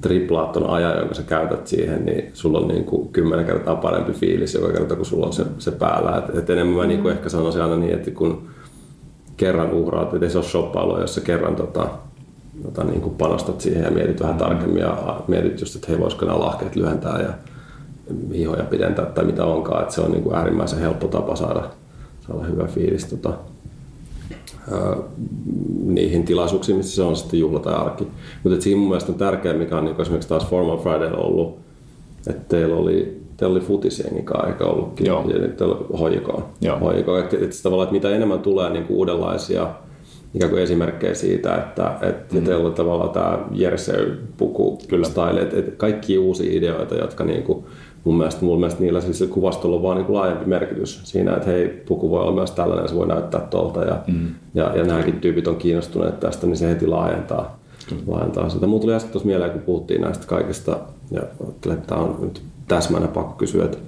Speaker 1: triplaat ton ajan, jonka sä käytät siihen, niin sulla on niin kuin kymmenen kertaa parempi fiilis joka kerta, kun sulla on se, se päällä. Et, et enemmän mä niin kuin ehkä sanoisin aina niin, että kun kerran uhraat, että ei se ole shoppailua, jos sä kerran tota, tota, niin kuin panostat siihen ja mietit vähän tarkemmin ja mietit just, että hei, voisiko nämä lahkeet lyhentää ja ihoja pidentää tai mitä onkaan. Että se on niin kuin äärimmäisen helppo tapa saada, saada hyvä fiilis tota, niihin tilaisuuksiin, missä se on sitten juhla tai arki. Mutta siinä mun mielestä on tärkeää, mikä on niin esimerkiksi taas Formal Friday ollut, että teillä oli, teillä oli futisjengikaan eikä ollutkin, Joo. ja teillä hoikoon. hoikoon. Että, että, tavallaan, että mitä enemmän tulee niin kuin uudenlaisia ikään kuin esimerkkejä siitä, että, että mm. teillä on tavallaan tämä Jersey-puku style, että, että kaikki uusia ideoita, jotka niin kuin, mun mielestä, mun mielestä niillä siis kuvastolla on vaan niin kuin laajempi merkitys siinä, että hei, puku voi olla myös tällainen, se voi näyttää tuolta ja, mm. ja, ja nämäkin tyypit on kiinnostuneet tästä, niin se heti laajentaa, mm. laajentaa sitä. Mulla tuli äsken tuossa mieleen, kun puhuttiin näistä kaikista ja ajattelin, että tämä on nyt täsmänä pakko kysyä, että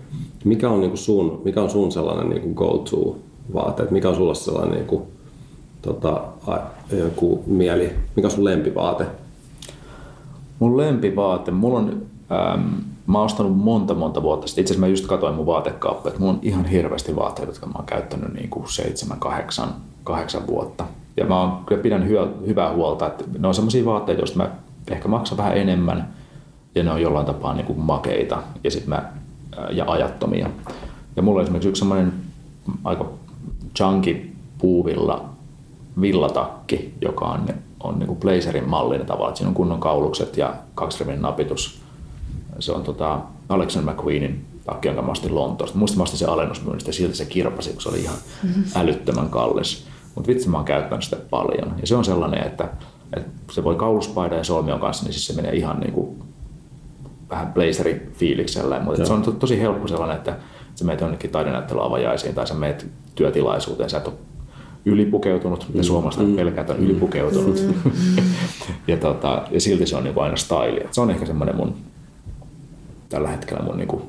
Speaker 1: mikä on, niin kuin sun, mikä on sun sellainen niin kuin go-to vaate, että mikä on sulla sellainen niin kuin tota, joku mieli, mikä on sun lempivaate?
Speaker 3: Mun lempivaate, mulla on, ähm, mä oon ostanut monta monta vuotta sitten. Itse asiassa mä just katsoin mun vaatekauppaa, että mulla on ihan hirveästi vaatteita, jotka mä oon käyttänyt niin kuin seitsemän, kahdeksan, kahdeksan vuotta. Ja mä oon, kyllä pidän hyvä, hyvää huolta, että ne on sellaisia vaatteita, joista mä ehkä maksan vähän enemmän ja ne on jollain tapaa niin kuin makeita ja, sit mä, ja ajattomia. Ja mulla on esimerkiksi yksi semmoinen aika chunky puuvilla villatakki, joka on, on niin kuin blazerin mallinen tavalla. Siinä on kunnon kaulukset ja kaksirivin napitus. Se on tota Alexander McQueenin takki, jonka mä ostin Lontoosta. Muistin, mä ostin se alennusmyynnistä ja silti se kirpasi, kun se oli ihan älyttömän kallis. Mutta vitsi, mä oon käyttänyt sitä paljon. Ja se on sellainen, että, että se voi kauluspaida ja solmion kanssa, niin siis se menee ihan niin kuin vähän blazeri fiiliksellä. Mutta se on to, tosi helppo sellainen, että sä meet jonnekin taidenäyttelyavajaisiin tai sä meet työtilaisuuteen, sä et ole ylipukeutunut, mitä mm. suomalaiset mm. pelkät on ylipukeutunut. Mm. ja, tota, ja silti se on niin aina style. Se on ehkä semmoinen mun, tällä hetkellä mun niin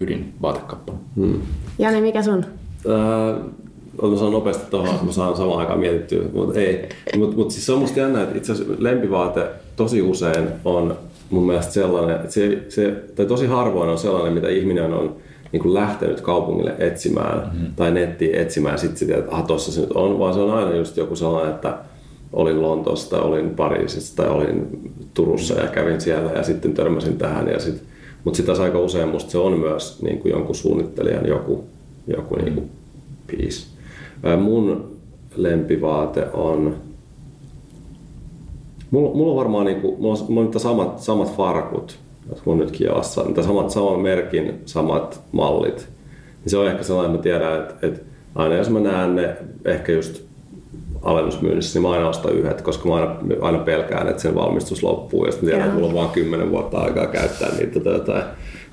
Speaker 3: ydin vaatekappale. Mm.
Speaker 2: Jani, mikä sun?
Speaker 1: Äh, mä saan nopeasti tuohon, että mä saan samaan aikaan mietittyä, mutta ei. Mutta mut siis se on musta jännä, että itse asiassa lempivaate tosi usein on mun mielestä sellainen, että se, se, tai tosi harvoin on sellainen, mitä ihminen on niin kuin lähtenyt kaupungille etsimään mm-hmm. tai nettiin etsimään ja sitten sitten, että ah, tossa se nyt on, vaan se on aina just joku sellainen, että olin Lontoossa tai olin Pariisissa tai olin Turussa ja kävin siellä ja sitten törmäsin tähän. Ja sit, mutta sitä aika usein musta se on myös niin kuin jonkun suunnittelijan joku, joku niin kuin piece. Mun lempivaate on Mulla, mulla on varmaan niinku, mulla on, mulla on samat, samat farkut, jotka on nytkin jalassa, niitä samat, saman merkin, samat mallit. Niin se on ehkä sellainen, että mä tiedän, että, että aina jos mä näen ne ehkä just alennusmyynnissä, niin mä aina ostan yhdet, koska mä aina, aina pelkään, että sen valmistus loppuu ja sitten tiedän, että mulla on vain kymmenen vuotta aikaa käyttää niitä tai jotain.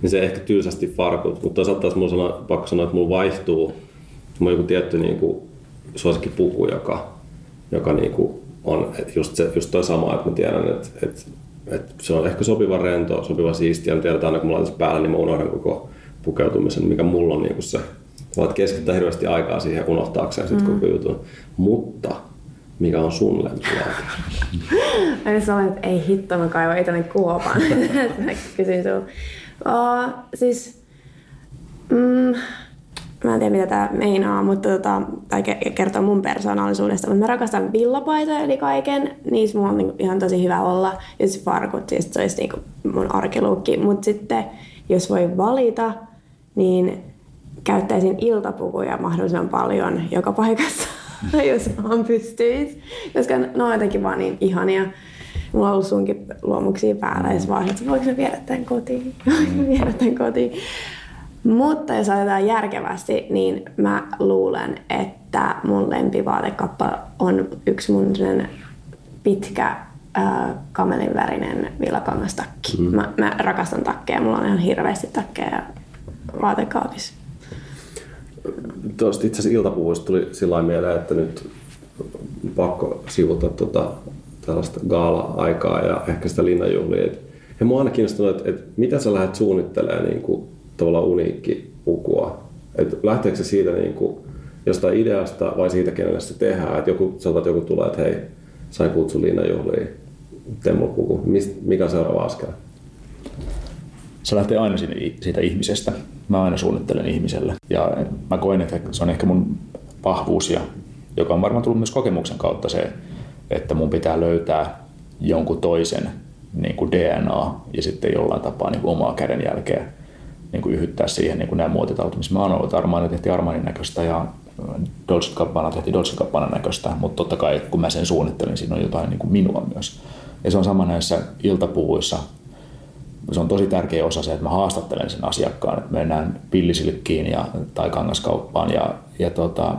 Speaker 1: Niin se ehkä tylsästi farkut, mutta toisaalta taas mulla sana, pakko sanoa, että mulla vaihtuu, mulla on joku tietty niin kuin, suosikkipuku, joka, joka niin kuin, on että just, se, just toi sama, että mä tiedän, että, että, että se on ehkä sopiva rento, sopiva siistiä. Mä tiedän, että aina kun mä laitan päällä, niin mä unohdan koko pukeutumisen, mikä mulla on niin se. Voit keskittää hirveästi aikaa siihen unohtaakseen mm. koko jutun. Mutta mikä on sun lempilaite?
Speaker 2: Mä sanoin, että ei hitto, mä kaivan itselleni kuopan. mä kysyin sun. Uh, siis, mm, mä en tiedä mitä tämä meinaa, mutta tota, tai kertoo mun persoonallisuudesta, mutta mä rakastan villapaitoja eli kaiken, niissä mulla on niinku ihan tosi hyvä olla. Ja siis farkut, siis se olisi niinku mun arkiluukki. Mutta sitten jos voi valita, niin käyttäisin iltapukuja mahdollisimman paljon joka paikassa, jos vaan pystyisi. Koska ne on jotenkin vaan niin ihania. Mulla on ollut sunkin luomuksia päällä ja vaan, että voiko mä viedä tämän kotiin? Voinko mä viedä tämän kotiin? Mutta jos ajatellaan järkevästi, niin mä luulen, että mun lempivaatekappa on yksi mun pitkä äh, kamelin värinen villakangastakki. Mm. Mä, mä rakastan takkeja, mulla on ihan hirveästi takkeja vaatekaapissa.
Speaker 1: Tuosta itse asiassa iltapuvuista tuli sillä mieleen, että nyt pakko sivuta tuota, tällaista gaala-aikaa ja ehkä sitä linnanjuhlia. Ja mua aina kiinnostunut, että, että mitä sä lähdet suunnittelemaan niin kuin tavallaan uniikki pukua. Että lähteekö se siitä niin kuin jostain ideasta vai siitä, kenelle se tehdään. Että joku, sanotaan, että joku tulee, että hei, sain kutsun linnanjuhliin, tee mulle puku. Mist, mikä on seuraava askel?
Speaker 3: Se lähtee aina siitä ihmisestä. Mä aina suunnittelen ihmiselle. Ja mä koen, että se on ehkä mun vahvuus, ja, joka on varmaan tullut myös kokemuksen kautta se, että mun pitää löytää jonkun toisen niin kuin DNA ja sitten jollain tapaa niin kuin omaa kädenjälkeä niin kuin yhyttää siihen niin kuin nämä muotitalot, missä mä oon ollut. Armani tehtiin Armanin näköistä ja äh, Dolce Gabbana tehtiin Dolce Gabbana näköistä, mutta totta kai kun mä sen suunnittelin, siinä on jotain niin kuin minua myös. Ja se on sama näissä iltapuvuissa. Se on tosi tärkeä osa se, että mä haastattelen sen asiakkaan, että mennään pillisilkkiin ja, tai kangaskauppaan ja, ja tota,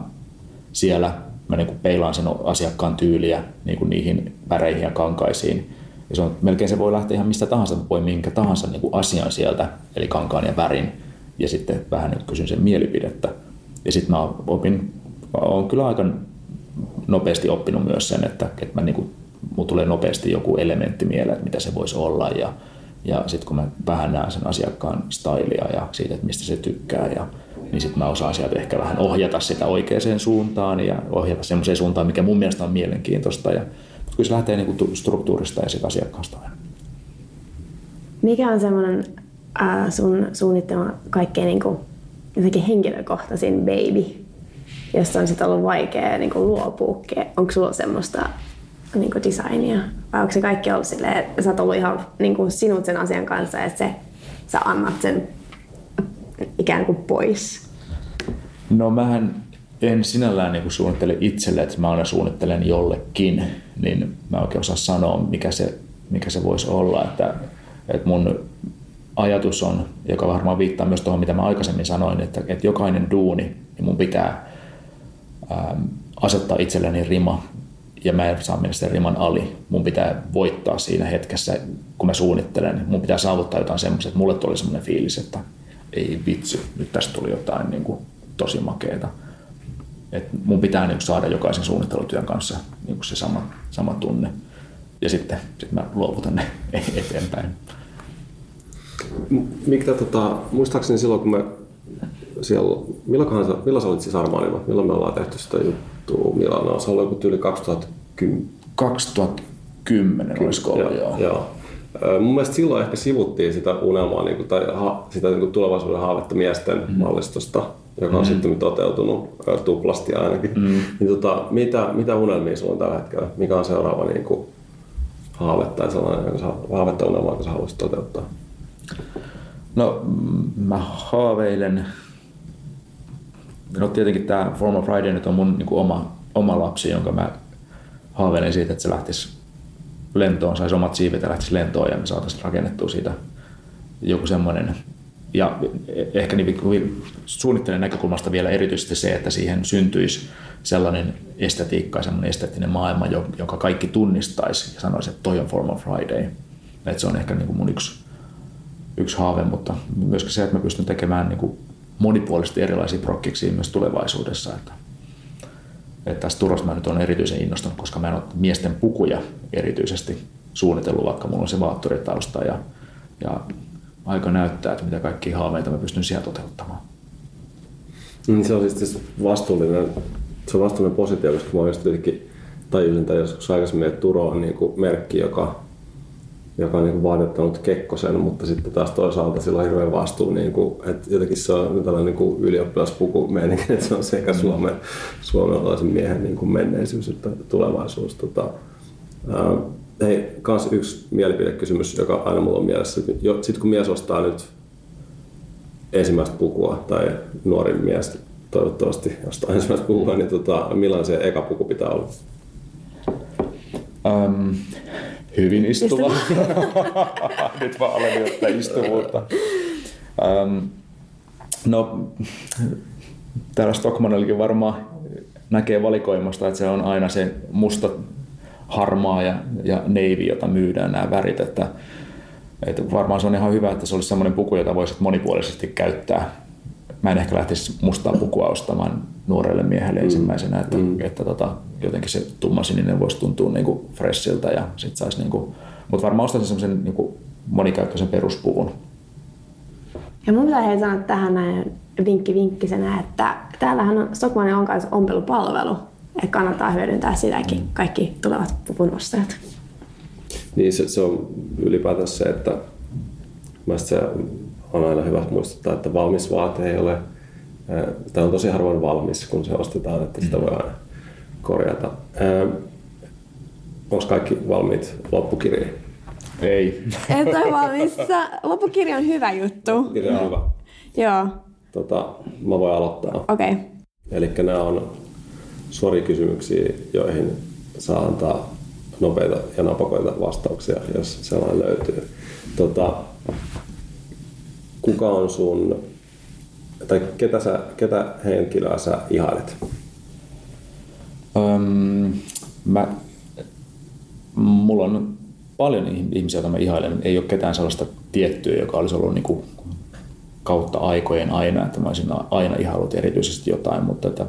Speaker 3: siellä mä niin peilaan sen asiakkaan tyyliä niin kuin niihin väreihin ja kankaisiin. Ja se on, melkein se voi lähteä ihan mistä tahansa, voi minkä tahansa niin kuin asian sieltä, eli kankaan ja värin, ja sitten vähän niin kysyn sen mielipidettä. Ja sitten mä opin, olen kyllä aika nopeasti oppinut myös sen, että, että mä niin kuin, mulla tulee nopeasti joku elementti mieleen, että mitä se voisi olla, ja, ja sitten kun mä vähän näen sen asiakkaan stylia ja siitä, että mistä se tykkää, ja, niin sitten mä osaan sieltä ehkä vähän ohjata sitä oikeaan suuntaan ja ohjata semmoiseen suuntaan, mikä mun mielestä on mielenkiintoista. Ja, mutta kyllä se lähtee niin struktuurista ja sitä asiakkaasta aina.
Speaker 2: Mikä on semmoinen äh, sun suunnittelema kaikkein niin kuin, jotenkin henkilökohtaisin baby, josta on sitten ollut vaikea niin luopua? Onko sulla semmoista niin kuin designia? Vai onko se kaikki ollut silleen, että sä oot ollut ihan niin kuin sinut sen asian kanssa, että se, sä annat sen ikään kuin pois?
Speaker 3: No mähän en sinällään niin kuin suunnittele itselle, että mä aina suunnittelen jollekin, niin mä oikein osaa sanoa, mikä se, mikä se voisi olla. Että, että mun ajatus on, joka varmaan viittaa myös tuohon, mitä mä aikaisemmin sanoin, että, että jokainen duuni, niin mun pitää ähm, asettaa itselleni rima, ja mä en saa mennä sen riman ali. Mun pitää voittaa siinä hetkessä, kun mä suunnittelen. Mun pitää saavuttaa jotain semmoista, että mulle tuli semmoinen fiilis, että ei vitsi, nyt tästä tuli jotain niin kuin, tosi makeeta. Et mun pitää niin saada jokaisen suunnittelutyön kanssa niin se sama, sama tunne. Ja sitten sit mä luovutan ne eteenpäin.
Speaker 1: Mikä, tota, muistaakseni silloin, kun me siellä, milloin, milloin sä olit siis Armanilla? Milloin me ollaan tehty sitä juttua Milanoa? Se oli joku yli 2010.
Speaker 3: 2010 olisiko ollut, joo. joo.
Speaker 1: Mun mielestä silloin ehkä sivuttiin sitä unelmaa niin kuin, tai ha, sitä niin kuin tulevaisuuden haavetta miesten mm. mallistosta, joka on mm. sitten toteutunut tuplasti ainakin. Mm. Niin, tota, mitä, mitä unelmia sulla on tällä hetkellä? Mikä on seuraava niin kuin, haave tai sellainen jonka haave tai unelma, jonka sä haluaisit toteuttaa?
Speaker 3: No mä haaveilen, no tietenkin tämä Form of Friday nyt on mun niin kuin oma, oma lapsi, jonka mä haaveilen siitä, että se lähtisi lentoon, saisi omat siivet ja lähtisi lentoon ja me saataisiin rakennettua siitä joku semmoinen ja ehkä niin suunnittelen näkökulmasta vielä erityisesti se, että siihen syntyisi sellainen estetiikka ja sellainen esteettinen maailma, jonka kaikki tunnistaisi ja sanoisi, että toi on Form of Friday. Että se on ehkä niin kuin mun yksi, yksi haave, mutta myöskin se, että mä pystyn tekemään niin kuin monipuolisesti erilaisia prokkiksia myös tulevaisuudessa. Että, että tästä turosta mä nyt on erityisen innostunut, koska mä en ole miesten pukuja erityisesti suunnitellut, vaikka mulla on se vaattoritausta ja, ja aika näyttää, että mitä kaikkia haaveita mä pystyn siellä toteuttamaan.
Speaker 1: Mm, se on siis vastuullinen, se on vastuullinen positio, koska mä tajusin tai joskus aikaisemmin, että Turo on niin merkki, joka, joka on niin vaadettanut Kekkosen, mutta sitten taas toisaalta sillä on hirveän vastuu, niin kuin, että jotenkin se on tällainen niin ylioppilaspuku meininki, että se on sekä Suomen, suomalaisen miehen niin kuin menneisyys että tulevaisuus. Tota, ää, hei, kans yksi mielipidekysymys, joka aina mulla on mielessä. Sitten kun mies ostaa nyt ensimmäistä pukua tai nuori mies toivottavasti ostaa ensimmäistä pukua, niin tota, millainen se eka puku pitää olla?
Speaker 3: Um, hyvin istuva. nyt vaan alen istuvuutta. Um, no, täällä Stockmanillakin varmaan näkee valikoimasta, että se on aina se musta harmaa ja, ja navy, jota myydään nämä värit. Että, että varmaan se on ihan hyvä, että se olisi sellainen puku, jota voisit monipuolisesti käyttää. Mä en ehkä lähtisi mustaa pukua ostamaan nuorelle miehelle mm. ensimmäisenä, että, mm. että tota, jotenkin se tummasininen voisi tuntua niin kuin freshiltä ja sit saisi niin kuin, mutta varmaan ostaisin semmoisen niin monikäyttöisen peruspuvun.
Speaker 2: Ja mun pitää sanoa tähän näin vinkki vinkkisenä, että täällähän on Stockmanin on kanssa ompelupalvelu, että kannattaa hyödyntää sitäkin, mm. kaikki tulevat pupunostajat.
Speaker 1: Niin se, se on ylipäätään se, että se on aina hyvä muistuttaa, että valmis vaate ei ole, tämä on tosi harvoin valmis, kun se ostetaan, että sitä mm. voi aina korjata. Onko kaikki valmiit loppukirjaan?
Speaker 3: Ei.
Speaker 2: Et ole valmissa. Loppukirja on hyvä juttu.
Speaker 1: Loppukirja on hyvä.
Speaker 2: Joo.
Speaker 1: Tota, mä voin aloittaa.
Speaker 2: Okei. Okay.
Speaker 1: Eli nämä on suorikysymyksiä, joihin saa antaa nopeita ja napakoita vastauksia, jos sellainen löytyy. Tota, kuka on sun, tai ketä, sä, ketä henkilöä sä ihailet?
Speaker 3: Um, mä, mulla on paljon ihmisiä, joita mä ihailen. Ei ole ketään sellaista tiettyä, joka olisi ollut niin kuin kautta aikojen aina, että mä olisin aina ihaillut erityisesti jotain, mutta että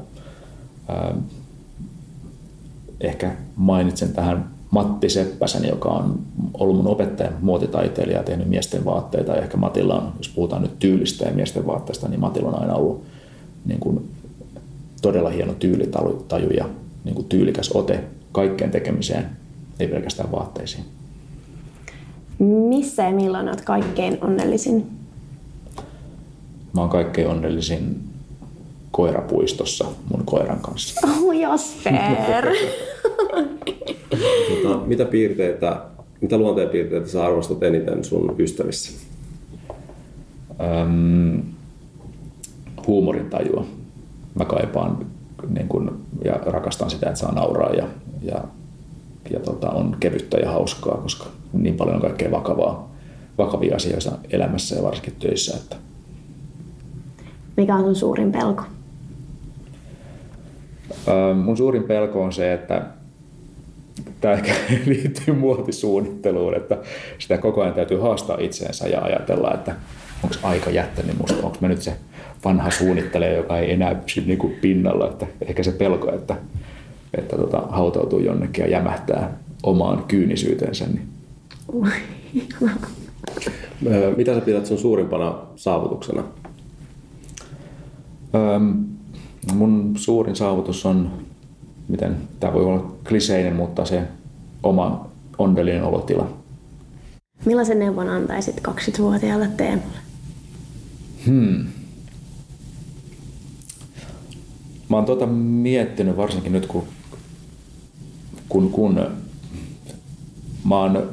Speaker 3: ehkä mainitsen tähän Matti Seppäsen, joka on ollut mun opettaja, muotitaiteilija ja tehnyt miesten vaatteita. Ja ehkä Matilla on, jos puhutaan nyt tyylistä ja miesten vaatteista, niin Matilla on aina ollut niin kuin todella hieno tyylitaju ja niin kuin tyylikäs ote kaikkeen tekemiseen, ei pelkästään vaatteisiin.
Speaker 2: Missä ja milloin olet kaikkein onnellisin?
Speaker 3: Mä oon kaikkein onnellisin koirapuistossa mun koiran kanssa.
Speaker 2: Oh, Jasper!
Speaker 1: tota, mitä piirteitä, mitä luonteenpiirteitä sä arvostat eniten sun ystävissä?
Speaker 3: Öm, huumorintajua. Mä kaipaan niin kun, ja rakastan sitä, että saa nauraa ja, ja, ja tota, on kevyttä ja hauskaa, koska niin paljon on kaikkea vakavaa, vakavia asioita elämässä ja varsinkin töissä. Että...
Speaker 2: Mikä on sun suurin pelko?
Speaker 3: Mun suurin pelko on se, että tämä ehkä liittyy muotisuunnitteluun, että sitä koko ajan täytyy haastaa itseensä ja ajatella, että onko aika jättänyt musta, onko mä nyt se vanha suunnittelija, joka ei enää pysy niin kuin pinnalla, että ehkä se pelko, että, että tota, hautautuu jonnekin ja jämähtää omaan kyynisyytensä. Niin.
Speaker 1: Mitä sä pidät sun suurimpana saavutuksena?
Speaker 3: Öm, mun suurin saavutus on, miten tämä voi olla kliseinen, mutta se oma onnellinen olotila.
Speaker 2: Millaisen neuvon antaisit 20-vuotiaalle Teemulle?
Speaker 3: Hmm. Mä oon tota miettinyt varsinkin nyt, kun, kun, kun mä oon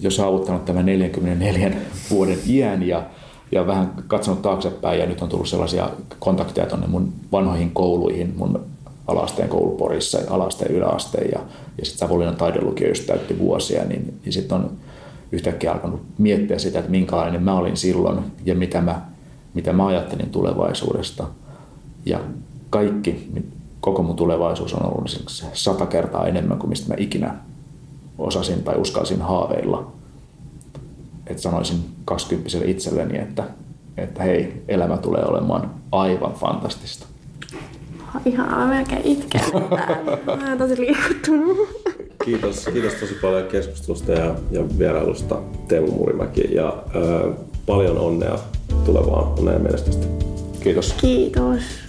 Speaker 3: jo saavuttanut tämän 44 vuoden iän ja, ja vähän katsonut taaksepäin ja nyt on tullut sellaisia kontakteja tuonne mun vanhoihin kouluihin, mun alasteen kouluporissa, alasteen yläasteen ja, ja sitten Savonlinnan taidelukio just täytti vuosia, niin, niin sitten on yhtäkkiä alkanut miettiä sitä, että minkälainen mä olin silloin ja mitä mä, mitä mä ajattelin tulevaisuudesta. Ja kaikki, koko mun tulevaisuus on ollut sata kertaa enemmän kuin mistä mä ikinä osasin tai uskalsin haaveilla. Että sanoisin 20 itselleni, että, että hei, elämä tulee olemaan aivan fantastista.
Speaker 2: Ihan melkein itken. Mä oon tosi liikuttunut.
Speaker 1: Kiitos, kiitos tosi paljon keskustelusta ja, ja vierailusta Teemu Murimäki ja ö, paljon onnea tulevaan onnea menestystä.
Speaker 3: Kiitos.
Speaker 2: Kiitos.